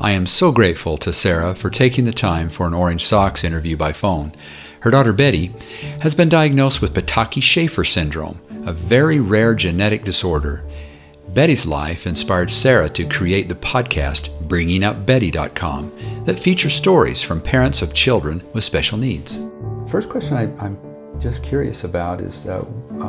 I am so grateful to Sarah for taking the time for an Orange Socks interview by phone. Her daughter Betty has been diagnosed with Potocki Shaffer syndrome, a very rare genetic disorder. Betty's life inspired Sarah to create the podcast BringingUpBetty.com that features stories from parents of children with special needs. First question I, am just curious about is uh, uh,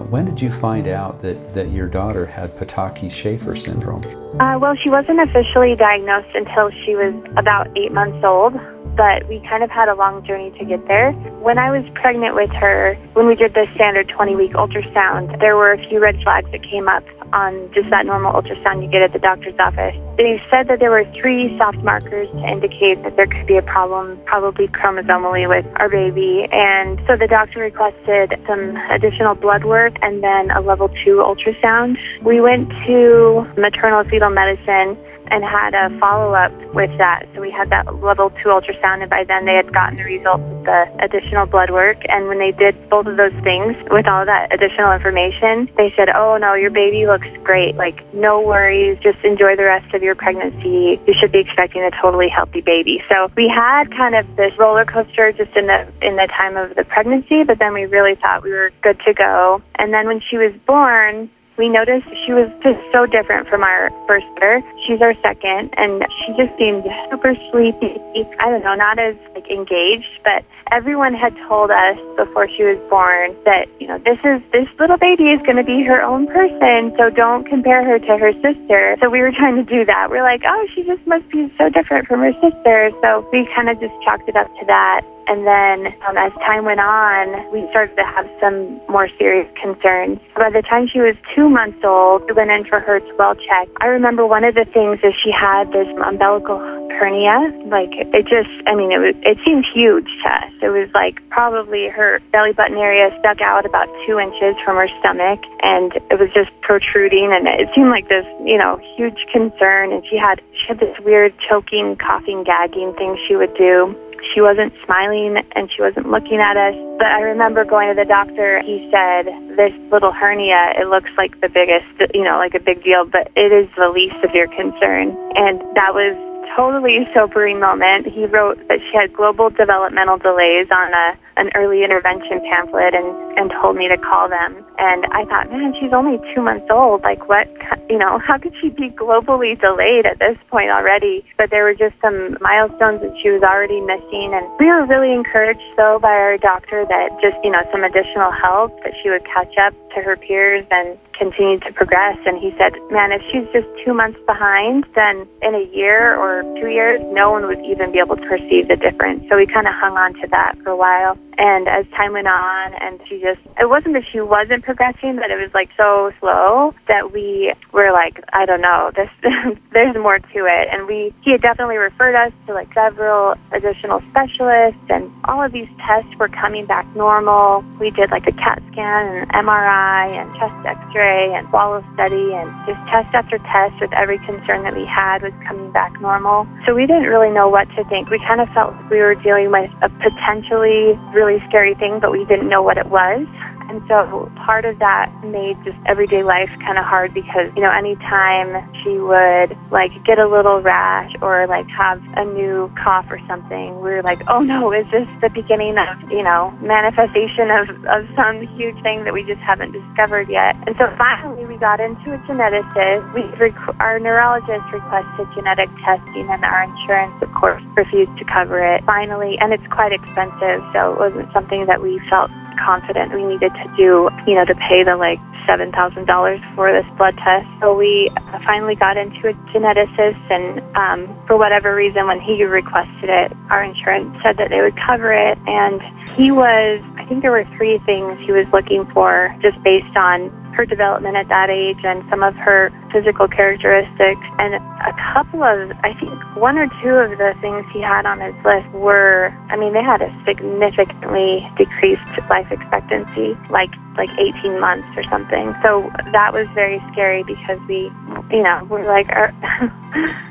when did you find out that, that your daughter had Potocki Shaffer syndrome? Uh, well, she wasn't officially diagnosed until she was about eight months old, but we kind of had a long journey to get there. When I was pregnant with her, when we did the standard 20 week ultrasound, there were a few red flags that came up on just that normal ultrasound you get at the doctor's office. They said that there were three soft markers to indicate that there could be a problem, probably chromosomally, with our baby. And so the doctor requested some additional blood work and then a level two ultrasound. We went to maternal fetal medicine and had a follow up with that. So we had that level two ultrasound, and by then they had gotten the results the additional blood work. And when they did both of those things with all that additional information, they said, Oh no, your baby looks great. Like, no worries. Just enjoy the rest of your pregnancy. You should be expecting a totally healthy baby. So we had kind of this roller coaster just in the in the time of the pregnancy, but then we really thought we were good to go. And then when she was born, we noticed she was just so different from our first daughter. She's our second, and she just seemed super sleepy. I don't know, not as like engaged, but everyone had told us before she was born that you know this is this little baby is going to be her own person, so don't compare her to her sister. So we were trying to do that. We're like, oh, she just must be so different from her sister. So we kind of just chalked it up to that. And then um, as time went on, we started to have some more serious concerns. By the time she was two months old, we went in for her 12 check. I remember one of the things is she had this umbilical hernia. Like it just, I mean, it was, it seemed huge to us. It was like probably her belly button area stuck out about two inches from her stomach and it was just protruding and it seemed like this, you know, huge concern. And she had, she had this weird choking, coughing, gagging thing she would do. She wasn't smiling and she wasn't looking at us. But I remember going to the doctor. He said, This little hernia, it looks like the biggest, you know, like a big deal, but it is the least of your concern. And that was totally sobering moment. He wrote that she had global developmental delays on a an early intervention pamphlet and and told me to call them. And I thought, man, she's only two months old. Like, what, you know, how could she be globally delayed at this point already? But there were just some milestones that she was already missing. And we were really encouraged, though, by our doctor that just, you know, some additional help, that she would catch up to her peers and continue to progress. And he said, man, if she's just two months behind, then in a year or two years, no one would even be able to perceive the difference. So we kind of hung on to that for a while. And as time went on, and she just, it wasn't that she wasn't progressing, but it was like so slow that we were like, I don't know, this, there's more to it. And we, he had definitely referred us to like several additional specialists, and all of these tests were coming back normal. We did like a CAT scan and MRI and chest x-ray and swallow study and just test after test with every concern that we had was coming back normal. So we didn't really know what to think. We kind of felt like we were dealing with a potentially really scary thing, but we didn't know what it was. And so part of that made just everyday life kind of hard because, you know, anytime she would like get a little rash or like have a new cough or something, we were like, oh no, is this the beginning of, you know, manifestation of, of some huge thing that we just haven't discovered yet? And so finally we got into a geneticist. We, rec- our neurologist requested genetic testing and our insurance, of course, refused to cover it finally. And it's quite expensive, so it wasn't something that we felt confident we needed to do, you know, to pay the like $7,000 for this blood test. So we finally got into a geneticist, and um, for whatever reason, when he requested it, our insurance said that they would cover it. And he was, I think there were three things he was looking for just based on her development at that age and some of her physical characteristics. And a couple of, I think one or two of the things he had on his list were, I mean, they had a significantly decreased life expectancy, like like 18 months or something. So that was very scary because we, you know, we're like, are,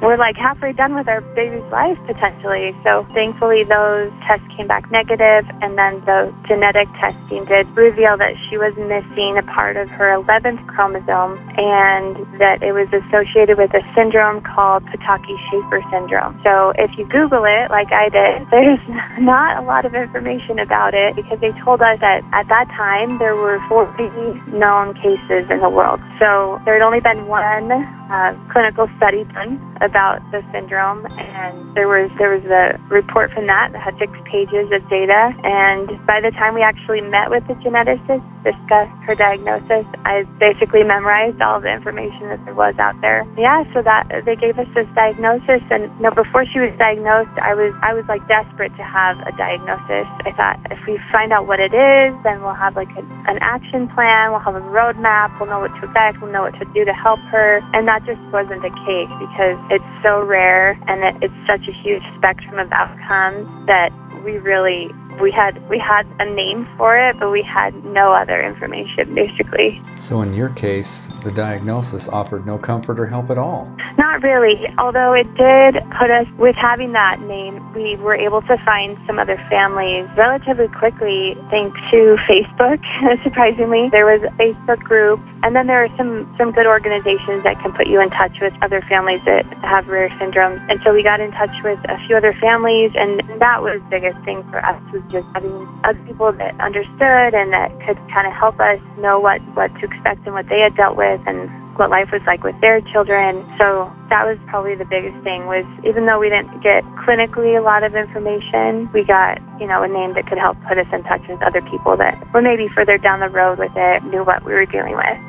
we're like halfway done with our baby's life potentially. So thankfully those tests came back negative and then the genetic testing did reveal that she was missing a part of her 11th chromosome and that it was associated with a syndrome called Potocki-Shaffer syndrome. So if you Google it, like I did, there's not a lot of information about it because they told us that at that time there were 40 known cases in the world. So there had only been one uh, clinical study done about the syndrome, and there was there was a report from that that had six pages of data. And by the time we actually met with the geneticist, discussed her diagnosis, I basically memorized all the information that there was out there. Yeah, so that they gave us this diagnosis, and you know, before she was diagnosed, I was I was like desperate to have a diagnosis. I thought if we find out what it is, then we'll have like a, an action plan, we'll have a roadmap, we'll know what to expect, we'll know what to do to help her, and that just wasn't the case because it's so rare and it, it's such a huge spectrum of outcomes that we really we had we had a name for it, but we had no other information basically. So in your case, the diagnosis offered no comfort or help at all. Not really. Although it did put us with having that name, we were able to find some other families relatively quickly thanks to Facebook. Surprisingly, there was a Facebook group, and then there are some some good organizations that can put you in touch with other families that have rare syndromes. And so we got in touch with a few other families, and that was the biggest thing for us was just having other people that understood and that could kind of help us know what, what to expect and what they had dealt with and what life was like with their children. So that was probably the biggest thing was even though we didn't get clinically a lot of information, we got, you know, a name that could help put us in touch with other people that were maybe further down the road with it, knew what we were dealing with.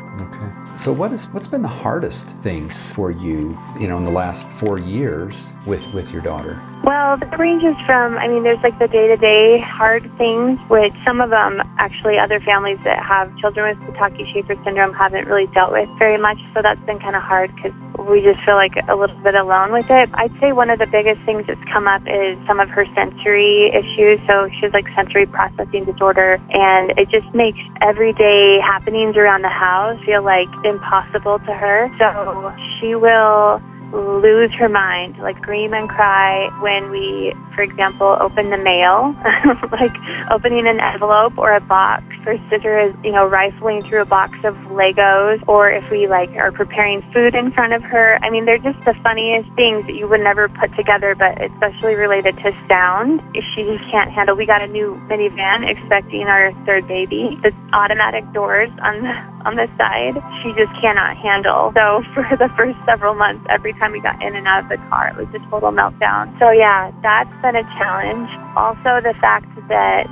So what is what's been the hardest things for you, you know, in the last 4 years with with your daughter? Well, it ranges from, I mean, there's like the day to day hard things, which some of them actually other families that have children with Potocki-Shaffer syndrome haven't really dealt with very much. So that's been kind of hard because we just feel like a little bit alone with it. I'd say one of the biggest things that's come up is some of her sensory issues. So she has like sensory processing disorder, and it just makes everyday happenings around the house feel like impossible to her. So she will lose her mind, like scream and cry when we, for example, open the mail, like opening an envelope or a box. Her sister is, you know, rifling through a box of Legos, or if we like are preparing food in front of her. I mean, they're just the funniest things that you would never put together, but especially related to sound. She just can't handle, we got a new minivan expecting our third baby. The automatic doors on the on the side, she just cannot handle. So for the first several months, every time we got in and out of the car, it was a total meltdown. So yeah, that's been a challenge. Also, the fact that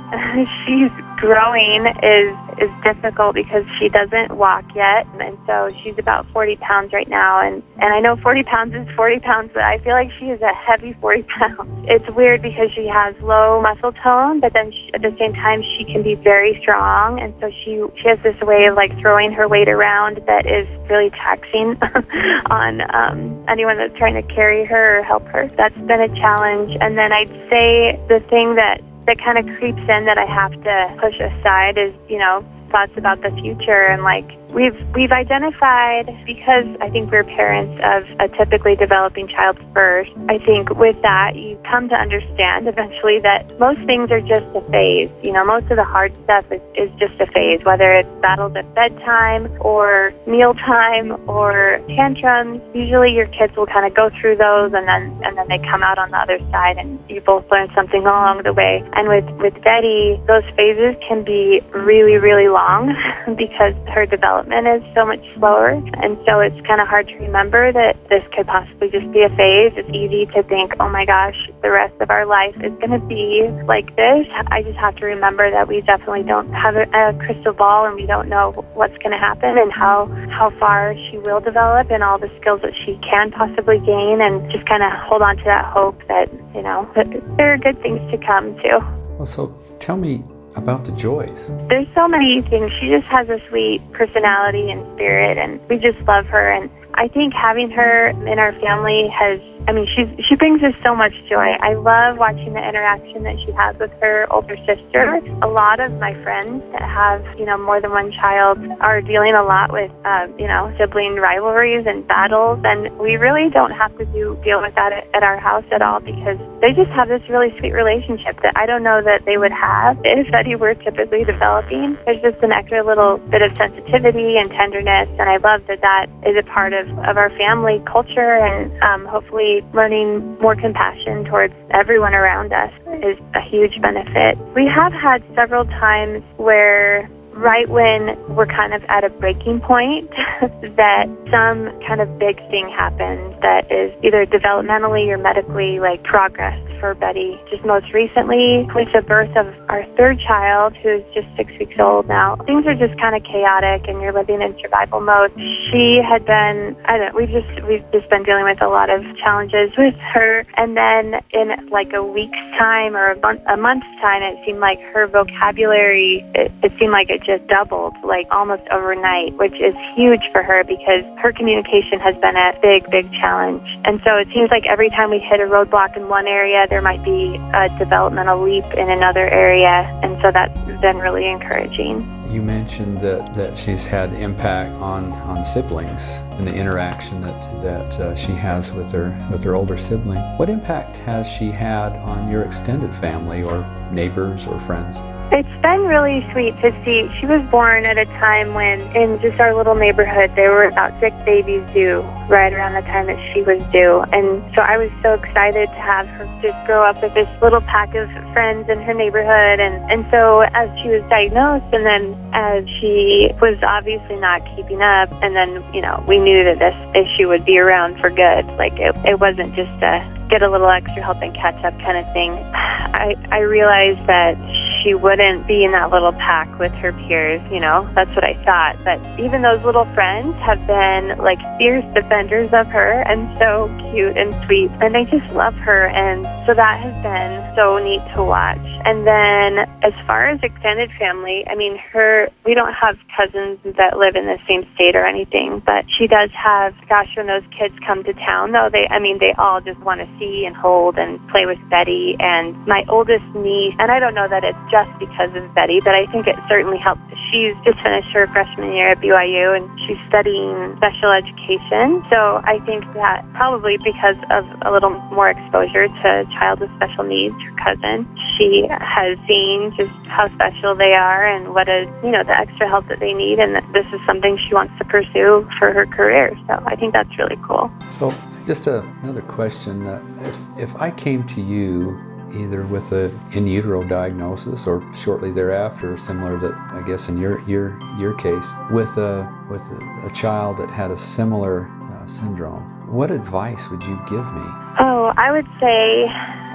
she's growing is is difficult because she doesn't walk yet, and so she's about 40 pounds right now. And and I know 40 pounds is 40 pounds, but I feel like she is a heavy 40 pounds. It's weird because she has low muscle tone, but then she, at the same time she can be very strong, and so she she has this way of like throwing her weight around that is really taxing on um, anyone that's trying to carry her or help her. That's been a challenge. And then I'd say the thing that that kind of creeps in that I have to push aside is, you know, thoughts about the future and like we've we've identified because I think we're parents of a typically developing child first. I think with that you come to understand eventually that most things are just a phase. You know, most of the hard stuff is, is just a phase, whether it's battles at bedtime or mealtime or tantrums. Usually your kids will kind of go through those and then and then they come out on the other side and you both learn something along the way. And with with Betty, those phases can be really really long because her development development is so much slower. And so it's kind of hard to remember that this could possibly just be a phase. It's easy to think, oh my gosh, the rest of our life is going to be like this. I just have to remember that we definitely don't have a, crystal ball and we don't know what's going to happen and how, how far she will develop and all the skills that she can possibly gain and just kind of hold on to that hope that, you know, that there are good things to come too. Well, so tell me about the joys? There's so many things. She just has a sweet personality and spirit, and we just love her. And I think having her in our family has I mean, she's she brings us so much joy. I love watching the interaction that she has with her older sister. A lot of my friends that have, you know, more than one child are dealing a lot with, uh, you know, sibling rivalries and battles, and we really don't have to do deal with that at, at our house at all because they just have this really sweet relationship that I don't know that they would have if Betty were typically developing. There's just an extra little bit of sensitivity and tenderness, and I love that that is a part of of our family culture, and um, hopefully learning more compassion towards everyone around us is a huge benefit. We have had several times where right when we're kind of at a breaking point that some kind of big thing happens that is either developmentally or medically like progress for Betty. Just most recently, with the birth of our third child, who's just six weeks old now, things are just kind of chaotic, and you're living in survival mode. She had been, I don't, know, we've just we've just been dealing with a lot of challenges with her, and then in like a week's time or a, month, a month's time, it seemed like her vocabulary, it, it seemed like it just doubled, like almost overnight, which is huge for her because her communication has been a big, big challenge. And so it seems like every time we hit a roadblock in one area, there might be a developmental leap in another area, and so that's been really encouraging. You mentioned that, that she's had impact on, on siblings and the interaction that, that uh, she has with her with her older sibling. What impact has she had on your extended family or neighbors or friends? It's been really sweet to see. She was born at a time when, in just our little neighborhood, there were about six babies due right around the time that she was due. And so I was so excited to have her just grow up with this little pack of friends in her neighborhood. And, and so as she was diagnosed, and then as she was obviously not keeping up, and then, you know, we knew that this issue would be around for good. Like it, it wasn't just a get a little extra help and catch up kind of thing. I, I realized that she wouldn't be in that little pack with her peers, you know, that's what I thought. But even those little friends have been like fierce defenders of her and so cute and sweet. And I just love her. And so that has been so neat to watch. And then as far as extended family, I mean, her, we don't have cousins that live in the same state or anything, but she does have, gosh, when those kids come to town, though, they, I mean, they all just want to see and hold and play with Betty. And my oldest niece, and I don't know that it's just because of Betty, but I think it certainly helped. She's just finished her freshman year at BYU and she's studying special education. So I think that probably because of a little more exposure to a child with special needs, her cousin, she has seen just how special they are and what a, you know, the extra help that they need. And that this is something she wants to pursue for her career. So I think that's really cool. So just a, another question. Uh, if, if I came to you either with a in utero diagnosis or shortly thereafter, similar that I guess in your your your case, with a with a, a child that had a similar uh, syndrome. What advice would you give me? Oh, I would say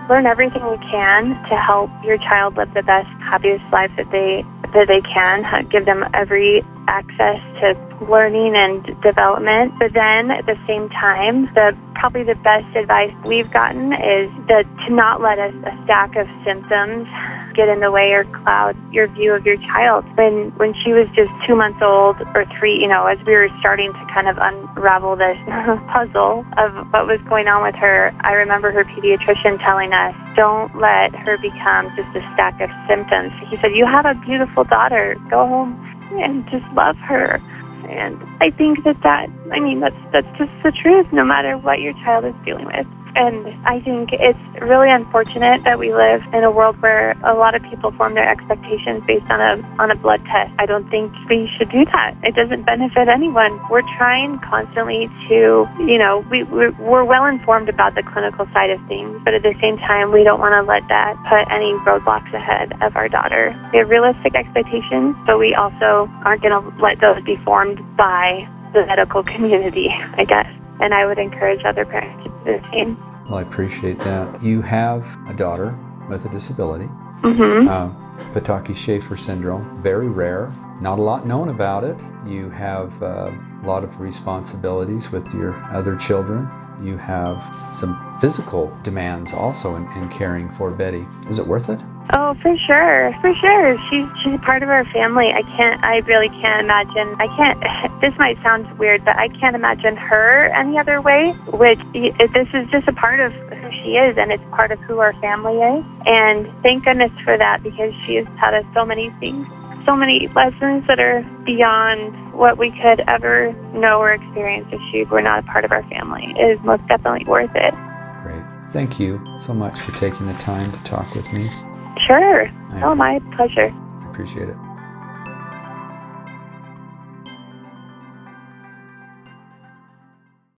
learn everything you can to help your child live the best, happiest life that they that they can. Give them every access to learning and development. But then at the same time, the probably the best advice we've gotten is that to not let a, a stack of symptoms get in the way or cloud your view of your child. When when she was just two months old or three, you know, as we were starting to kind of unravel this puzzle of what was going on with her, I remember her pediatrician telling us, "Don't let her become just a stack of symptoms." He said, "You have a beautiful daughter. Go home and just love her." And I think that that, I mean, that's that's just the truth. No matter what your child is dealing with, and I think it's really unfortunate that we live in a world where a lot of people form their expectations based on a on a blood test. I don't think we should do that. It doesn't benefit anyone. We're trying constantly to, you know, we we're, we're well informed about the clinical side of things, but at the same time, we don't want to let that put any roadblocks ahead of our daughter. We have realistic expectations, but we also aren't going to let those be formed by the medical community, I guess. And I would encourage other parents the. Well, I appreciate that. You have a daughter with a disability, Mm-hmm. uh, Potocki Shaffer syndrome, very rare. Not a lot known about it. You have uh, a lot of responsibilities with your other children. You have some physical demands also in, in caring for Betty. Is it worth it? Oh, for sure, for sure. She's she's part of our family. I can't. I really can't imagine. I can't. This might sound weird, but I can't imagine her any other way. Which this is just a part of who she is, and it's part of who our family is. And thank goodness for that because she has taught us so many things, so many lessons that are beyond what we could ever know or experience if she were not a part of our family. It is most definitely worth it. Great. Thank you so much for taking the time to talk with me. Sure. Oh, my pleasure. I appreciate it.